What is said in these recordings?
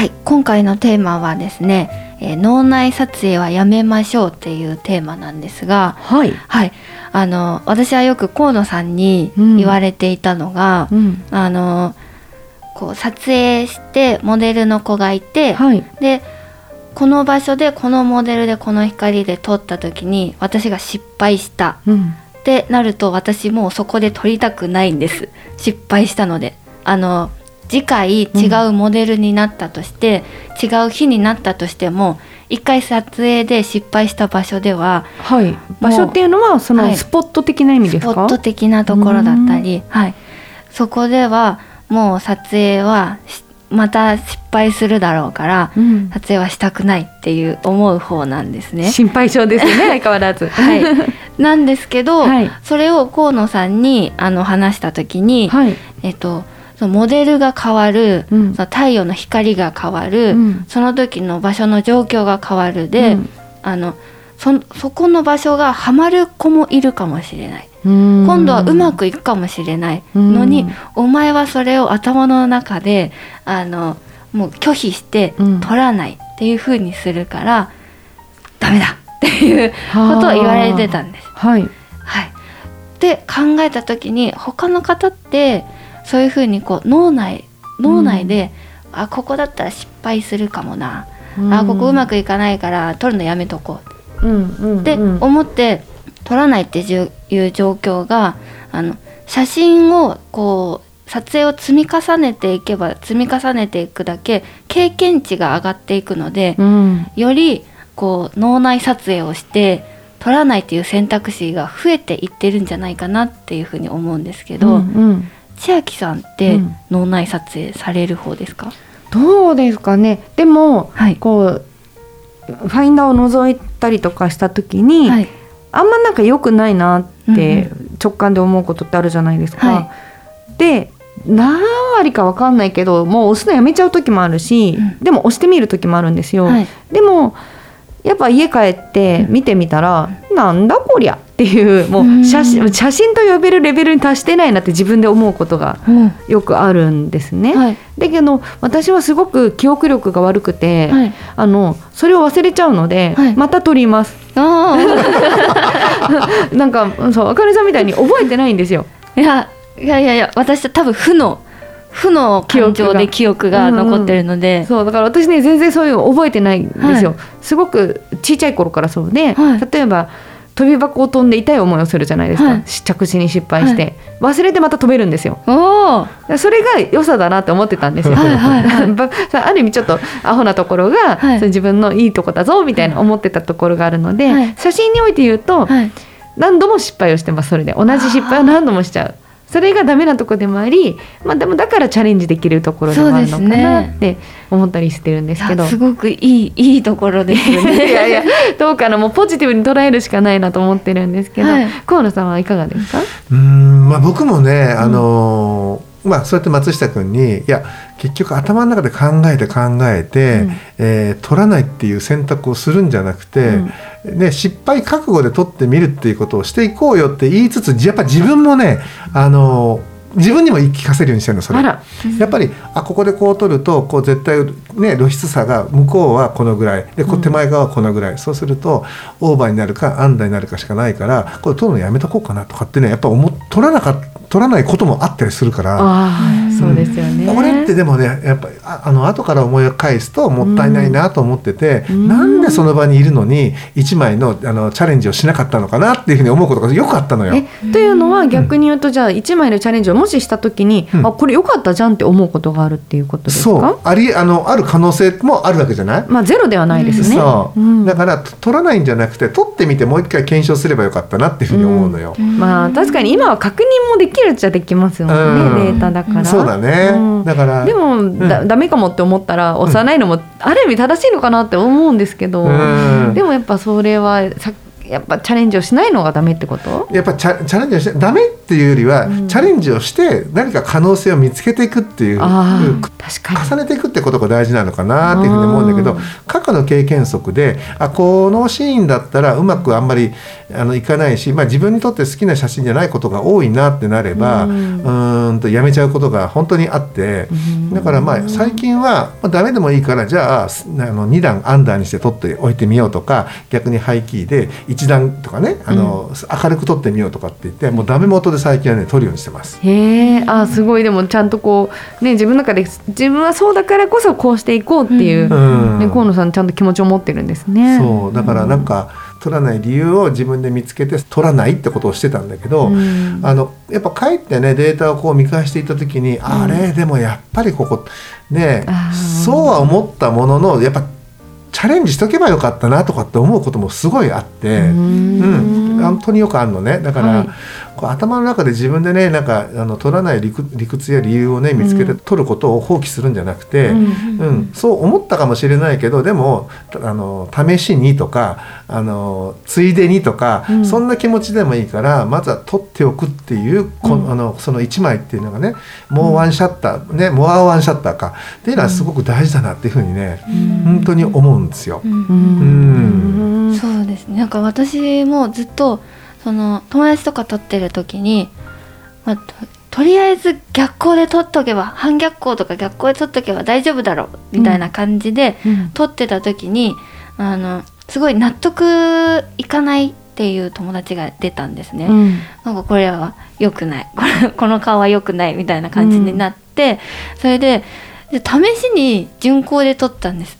はい、今回のテーマはですね、えー脳内撮影はやめましょうっていうテーマなんですが、はい。はい、あの私はよく河野さんにうん言われていたのが、うん。あのこう撮影してモデルの子がいて、はい。でこの場所でこのモデルでこの光で撮った時に私が失敗したうん。ってなると私もうそこで撮りたくないんです失敗したのであの次回違うモデルになったとして、違う日になったとしても一回撮影で失敗した場所でははい、場所っていうのはそはい。のスポット的な意味ですか、スポット的なところだったり、はい、そこではもう撮影はしまた失敗するだろうからうん。撮影はしたくないっていう思う方なんですね。心配性ですよね 相変わらず。はい、なんですけど、はい。それを河野さんにあの話した時に、はい、えっと、そのモデルが変わる、うん。その太陽の光が変わる、うん。その時の場所の状況が変わるで、うん。あのそそこの場所がハマる子もいるかもしれない。今今度はうまくいくかもしれないのに、うん。お前はそれを頭の中であのもう拒否してうん。取らないっていう風にするから、ダメだっていうことを言われてたんです。はい。はい、で考えた時に他の方ってそういう風にこう脳内脳内で、あここだったら失敗するかもな、あここうまくいかないから取るのやめとこう。うんうんってうん。思って撮らないっていう状況があの写真をこう撮影を積み重ねていけば積み重ねていくだけ経験値が上がっていくので、うん。よりこう脳内撮影をして撮らないっていう選択肢が増えていってるんじゃないかなっていうふうに思うんですけど、うんうん千秋さんってうん。脳内撮影される方ですか、どうですかね。でもはい。こうファインダーを覗いたりとかした時に、はい。あんまなんか良くないなってうん直感で思うことってあるじゃないですか。はで何割かわかんないけどもう押すのやめちゃう時もあるし、うん。でも押してみる時もあるんですよ。はい。でもやっぱ家帰って見てみたら、なんだこりゃっていうもうん。う写真写真と呼べるレベルに達してないなって自分で思うことがうん。よよくあるんですね。はい。だけど私はすごく記憶力が悪くて、はい。あのそれを忘れちゃうので、はい。また撮ります。あ なんかそうあかねさんみたいに覚えてないんですよ。あいやいやいやいや私は多分負の負の感情で記憶が。残ってるので、そうだから私ね全然そういうの覚えてないんですよ、はすごく小さい頃からそうで、はい。例えば飛び箱を飛んで痛い思いをするじゃないですか、はい。着地に失敗して、忘れてまた飛べるんですよ。それが良さだなって思ってたんですよ、はいはい ある意味ちょっとアホなところが、はい。自分のいいとこだぞみたいな思ってたところがあるので、はい。写真において言うと、はい。何度も失敗をしてます。それで。同じ失敗を何度もしちゃうそれがダメなとこでもあり、まあ、でもだからチャレンジできるところでもあるのかなね。って思ったりしてるんですけど。あすごくいいいいところですよね。いやいやどうかなもうポジティブに捉えるしかないなと思ってるんですけど、はい。河野さんはいかがですか、うーんまあ僕もね、あのーまあそうやって松下君にいや結局頭の中で考えて考えて、うん。えー取らないっていう選択をするんじゃなくて、ね、失敗覚悟で取ってみるっていうことをしていこうよって言いつつやっぱ自分もね、あのー自分にも言い聞かせるようにしてるのそれ。あら。やっぱりあここでこう取るとこう絶対ね露出差が向こうはこのぐらいでこう手前側はこのぐらい、そうするとオーバーになるかアンダーになるかしかないからこれ取るのやめとこうかなとかってねやっぱ思っ取らなか取らないこともあったりするから。そうですよね、これってでもねやっぱりああの後から思い返すともったいないなと思ってて、うん。なんでその場にいるのに1枚のあのチャレンジをしなかったのかなっていうふうに思うことがよくあったのよ。えというのは逆に言うとじゃあ1枚のチャレンジをもしした時に、うん。あこれ良かったじゃんって思うことがあるっていうことですそう。かありあのある可能性もあるわけじゃない？まあゼロではないですね。そう、ん。だからと取らないんじゃなくて取ってみてもう一回検証すればよかったなっていうふうに思うのよ。まあ確かに今は確認もできるっちゃできますよね、うん。データだから。そうだね、うん。だからでも、だダメかもって思ったら押さないのもある意味正しいのかなって思うんですけど、うん。でもやっぱそれはさやっぱチャレンジをしないのがダメってこと？やっぱチャチャレンジをしてダメっていうよりは、うん。チャレンジをして何か可能性を見つけていくっていう確かに。重ねていくってことが大事なのかなっていうふうに思うんだけどうん過去の経験則であこのシーンだったらうまくあんまりあのいかないし、まあ、自分にとって好きな写真じゃないことが多いなってなれば、ううんとやめちゃうことが本当にあって。うんだからまあ最近は、まあ、ダメでもいいからじゃあすあの2段アンダーにして撮っておいてみようとか逆にハイキーで1段とかねあの、明るく撮ってみようとかって言ってもうダメ元で最近はね撮るようにしてます。へえあすごいでもちゃんとこうね自分の中で自分はそうだからこそこうしていこうっていう、うんね、河野さんちゃんと気持ちを持ってるんですね。そうだからなんか撮らない理由を自分で見つけて撮らないってことをしてたんだけど、うん。あのやっぱ帰ってねデータをこう見返していった時に、あれ？でもやっぱりここねそうは思ったもののやっぱチャレンジしとけばよかったなとかって思うこともすごいあって。うん、本当によくあるのね。だから、はい。こう頭の中で自分でねなんかあの取らない理屈や理由をね見つけて取ることを放棄するんじゃなくて、うんうんそう思ったかもしれないけどでもあの試しにとかあのついでにとか、うん。そんな気持ちでもいいからまずは取っておくっていう、こうん。あのその1枚っていうのがねもうワンシャッター、ねモアワンシャッターか。っていうのはすごく大事だなっていうふうにね、本当に思うんですよ。うん。うんそうですね。なんか私もずっとその友達とか撮ってる時に、まあ、ととりあえず逆光で撮っとけば半逆光とか逆光で撮っとけば大丈夫だろうみたいな感じでうん。撮ってた時に、あのすごい納得いかないっていう友達が出たんですね。うん。なんかこれは良くない。こ れこの顔は良くないみたいな感じになって、それでで試しに順光で撮ったんです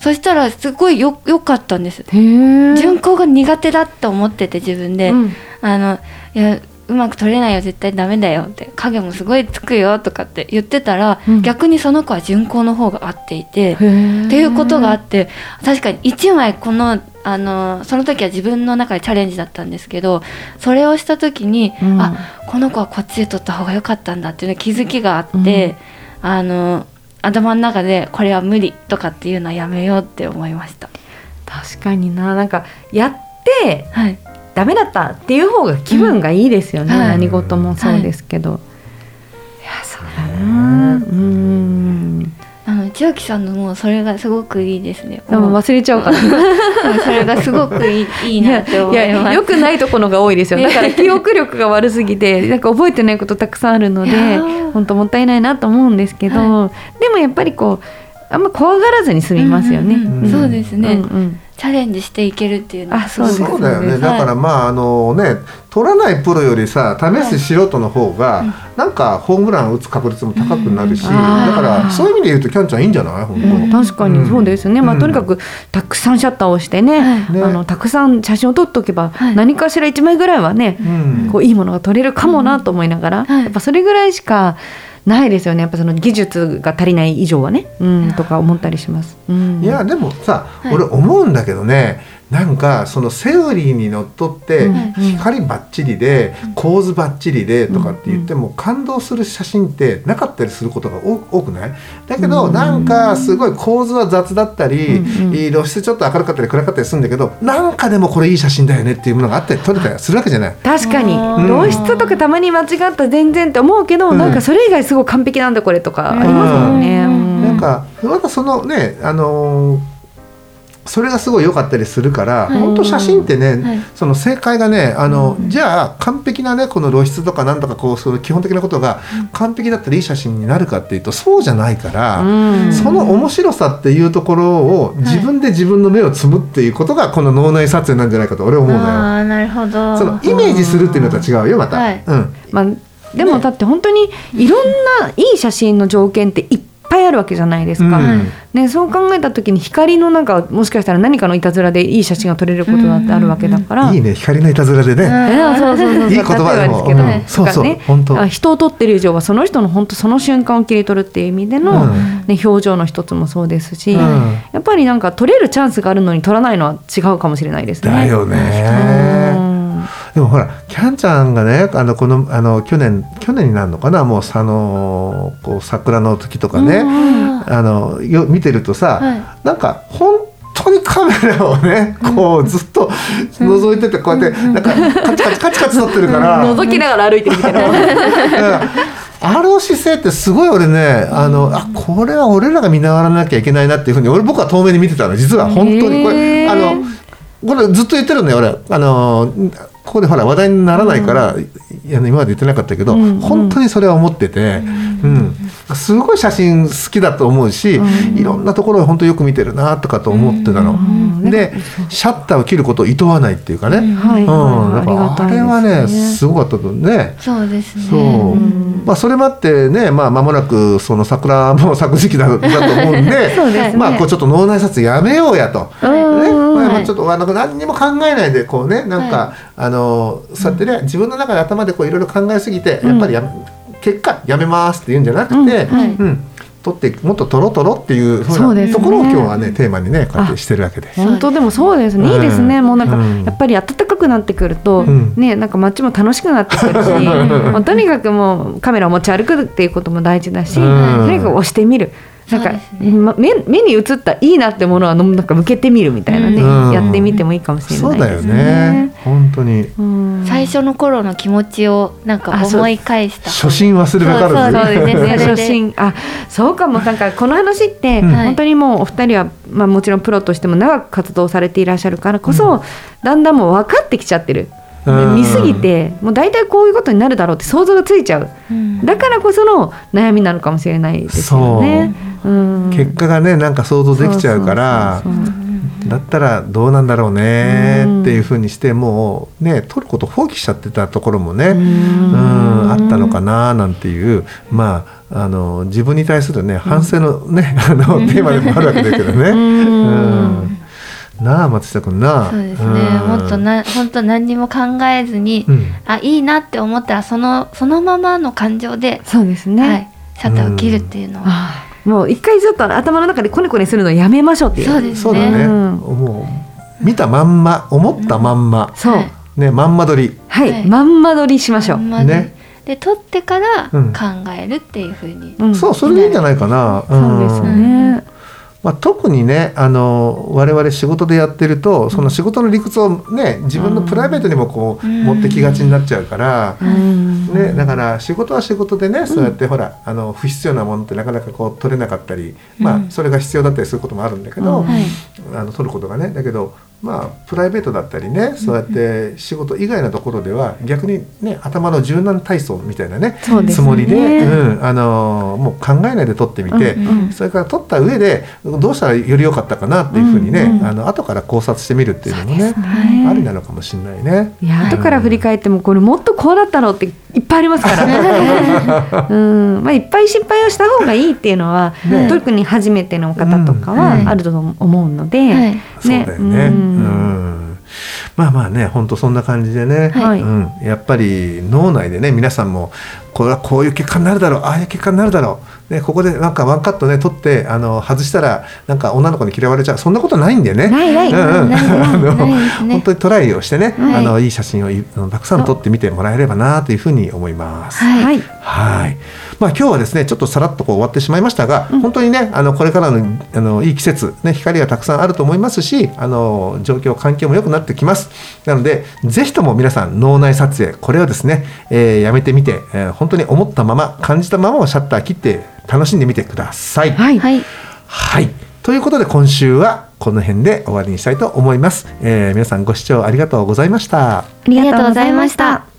そしたらすごいよ良かったんです。へえ順光が苦手だって思ってて自分で、うん。あのいやうまく撮れないよ絶対ダメだよって影もすごいつくよとかって言ってたら、うん。逆にその子は順光の方が合っていて、っていうことがあって確かに1枚このあのその時は自分の中でチャレンジだったんですけどそれをした時に、うん。あこの子はこっちで撮った方が良かったんだっていうの気づきがあって、あの頭の中でこれは無理とかっていうのはやめようって思いました。確かにな。なんかやってはい、ダメだったっていう方が気分がいいですよね、うん。はい何事もそうですけど、い、やそうだな。うんあの千秋さんのもうそれがすごくいいですね。でも忘れちゃうから。それがすごくいいいいなって思いいやます。よくないところが多いですよ。だから記憶力が悪すぎて なんか覚えてないことたくさんあるので本当もったいないなと思うんですけど、でもやっぱりこうあんま怖がらずに済みますよね。うんうんうん。うん。そうですね、うんうん。チャレンジしていけるっていうのはあそうですそうだよね、はい。だからまああのね取らないプロよりさ試す素人の方が、なんかホームラン打つ確率も高くなるし、うん。だからそういう意味で言うとキャンちゃんいいんじゃない？本当、うん。確かにそうですね、まあ、うん。とにかくたくさんシャッターをしてね,、はい。ね。あのたくさん写真を撮っておけば、はい。何かしら1枚ぐらいはね、うん。こういいものが撮れるかもなと思いながら、はい。やっぱそれぐらいしかないですよね。やっぱその技術が足りない以上はね、うん、とか思ったりします。うん、いやでもさ、はい。俺思うんだけどねなんかそのセオリーにのっとって、うん光バッチリで構図バッチリでとかって言っても感動する写真ってなかったりすることが多多くない？だけど、うん。なんかすごい構図は雑だったり、露出ちょっと明るかったり暗かったりするんだけどなんかでもこれいい写真だよねっていうものがあったり撮れたりするわけじゃない。確かに。うん。露出とかたまに間違った全然って思うけど、うん。なんかそれ以外すごい完璧なんだこれとかありますもんね。なんかまたそのねあのーそれがすごい良かったりするから、はい。本当写真ってね、はい。その正解がねあの、じゃあ完璧なねこの露出とかなんとかこうその基本的なことが完璧だったらいい写真になるかっていうとそうじゃないから、うん。その面白さっていうところを自分で自分の目をつむっていうことがこの脳内撮影なんじゃないかと俺は思うのよ。ああなるほど。そのイメージするっていうのとは違うよまた。はい。うん。まあでもだって本当にいろんないい写真の条件っていっぱいあるわけじゃないですか、うん。ね、そう考えた時に光のなんかもしかしたら何かのいたずらでいい写真が撮れることだってあるわけだから、いいね。光のいたずらでね、うそうそうそういい言葉でも。うんですけど、そうそう。ね本当。あ人を撮ってる以上はその人の本当その瞬間を切り取るっていう意味での、うん。ね、表情の一つもそうですし、うん。やっぱりなんか撮れるチャンスがあるのに撮らないのは違うかもしれないですね。だよね。うんでもほらキャンちゃんがねあのこのあの去年去年になるのかなもうあのこう桜の時とかね、あのよ見てるとさ、はなんか本当にカメラをねこうずっと覗いててこうやってなんかカチカチカチカチ撮ってるから。覗きながら歩いてるみたいな。うん。あの姿勢ってすごい俺ねあのあこれは俺らが見習わなきゃいけないなっていうふうに俺僕は遠目に見てたの実は。本当に。これあのこれずっと言ってるのよ俺。あのここでほら話題にならないから、いや今まで言ってなかったけど、うんうん。本当にそれは思ってて、うん。すごい写真好きだと思うし、いろんなところを本当よく見てるなとかと思ってたの。ん。でシャッターを切ることを厭わないっていうかね、はい。うん、はい。だからあれはねすごかったとね。そうですね。そう、まあそれもあってね、まあ間もなくその桜も咲く時期だだと思うんで、ね。まあこうちょっと脳内撮影やめようやと。うん。ね、まあはい。ちょっとあの何にも考えないでこうねなんか、はあのそうやってね、自分の中で頭でこういろいろ考えすぎて、やっぱりやめ結果やめますって言うんじゃなくて、うん。はい。うん。取ってもっと取ろう取ろうっていうふそうですね。ところを今日はねテーマにねこうやってしてるわけで。本当でもそうですね、いいですね、うんもうなんかうん。やっぱり暖かくなってくると、ん。ねなんか街も楽しくなってくるし、まあとにかくもうカメラを持ち歩くっていうことも大事だし、うん。とにかく押してみる。なんか、ね。ま目目に映ったいいなってものはのなんか向けてみるみたいなね、うん。やってみてもいいかもしれそうだよないですね。ね。本当に。うん。最初の頃の気持ちをなんか思い返した。初心忘れべからずそうそうですね。初心。あそうかも。なんかこの話って、うん。本当にもうお二人は、まあ、もちろんプロとしても長く活動されていらっしゃるからこそ、だんだんもう分かってきちゃってる。見すぎてもう大体こういうことになるだろうって想像がついちゃう。うん。だからこその悩みなのかもしれないですよね。う。ん。結果がねなんか想像できちゃうからだったらどうなんだろうねうん。っていうふうにしてもうね取ること放棄しちゃってたところもねううんんあったのかななんていう。まああの自分に対するね反省のねあのテーマでもあるわけだけどね。うんなあ松下君なあ。そうですね。うん。もっとな本当何にも考えずに、うん。あいいなって思ったらそのそのままの感情で、そうですね、はい、シャッターを切るっていうのは、ああもう一回ちょっと頭の中でコネコネするのやめましょうっていう。そうですそうだね。うん。もう見たまんま思ったまんま、そう、ははいいねまんま撮り。まんま撮りしましょう、まずね。で撮ってからうん。考えるっていうふうに、うん。そうそれでいいんじゃないかな。そうですね、まあ、特にねあの我々仕事でやってるとその仕事の理屈をね自分のプライベートにもこううん。持ってきがちになっちゃうから、うん。ね、だから仕事は仕事でねそうやってほらあの不必要なものってなかなかこう取れなかったり、まあ、それが必要だったりすることもあるんだけど、うん。はい。あの取ることがね。だけどまあプライベートだったりねそうやって仕事以外のところでは逆にね頭の柔軟体操みたいなねね。つもりで、うん、あのもう考えないで取ってみて、うんうん。それから取った上でどうしたらより良かったかなっていうふうにね、うんうんあの後から考察してみるっていうのもねはいありなのかもしれないね。いや後から振り返ってもこれもっとこうだったのっていっぱいありますから、うん。まあ、いっぱい失敗をした方がいいっていうのは、ね。特に初めての方とかうん。ははいあると思うので、はい。そうだよね。ううんんまあまあね本当そんな感じでね、はい。うん、やっぱり脳内でね皆さんもこれはこういう結果になるだろうああいう結果になるだろう、ね、ここでなんかワンカットね取ってあの外したらなんか女の子に嫌われちゃう。そんなことないんだよ ね。本当にトライをしてね、はい。あのいい写真をたくさん撮ってみてもらえればなというふうに思います。はいはい。はい。まあ今日はですねちょっとさらっとこう終わってしまいましたが、本当にねあのこれからのあのいい季節ね光がたくさんあると思いますし、あの状況環境も良くなってきます。なのでぜひとも皆さん脳内撮影これをですね、えーやめてみて、えー本当に思ったまま感じたままをシャッター切って楽しんでみてください。はいはいはい。ということで今週はこの辺で終わりにしたいと思います。えー皆さんご視聴ありがとうございました。ありがとうございました。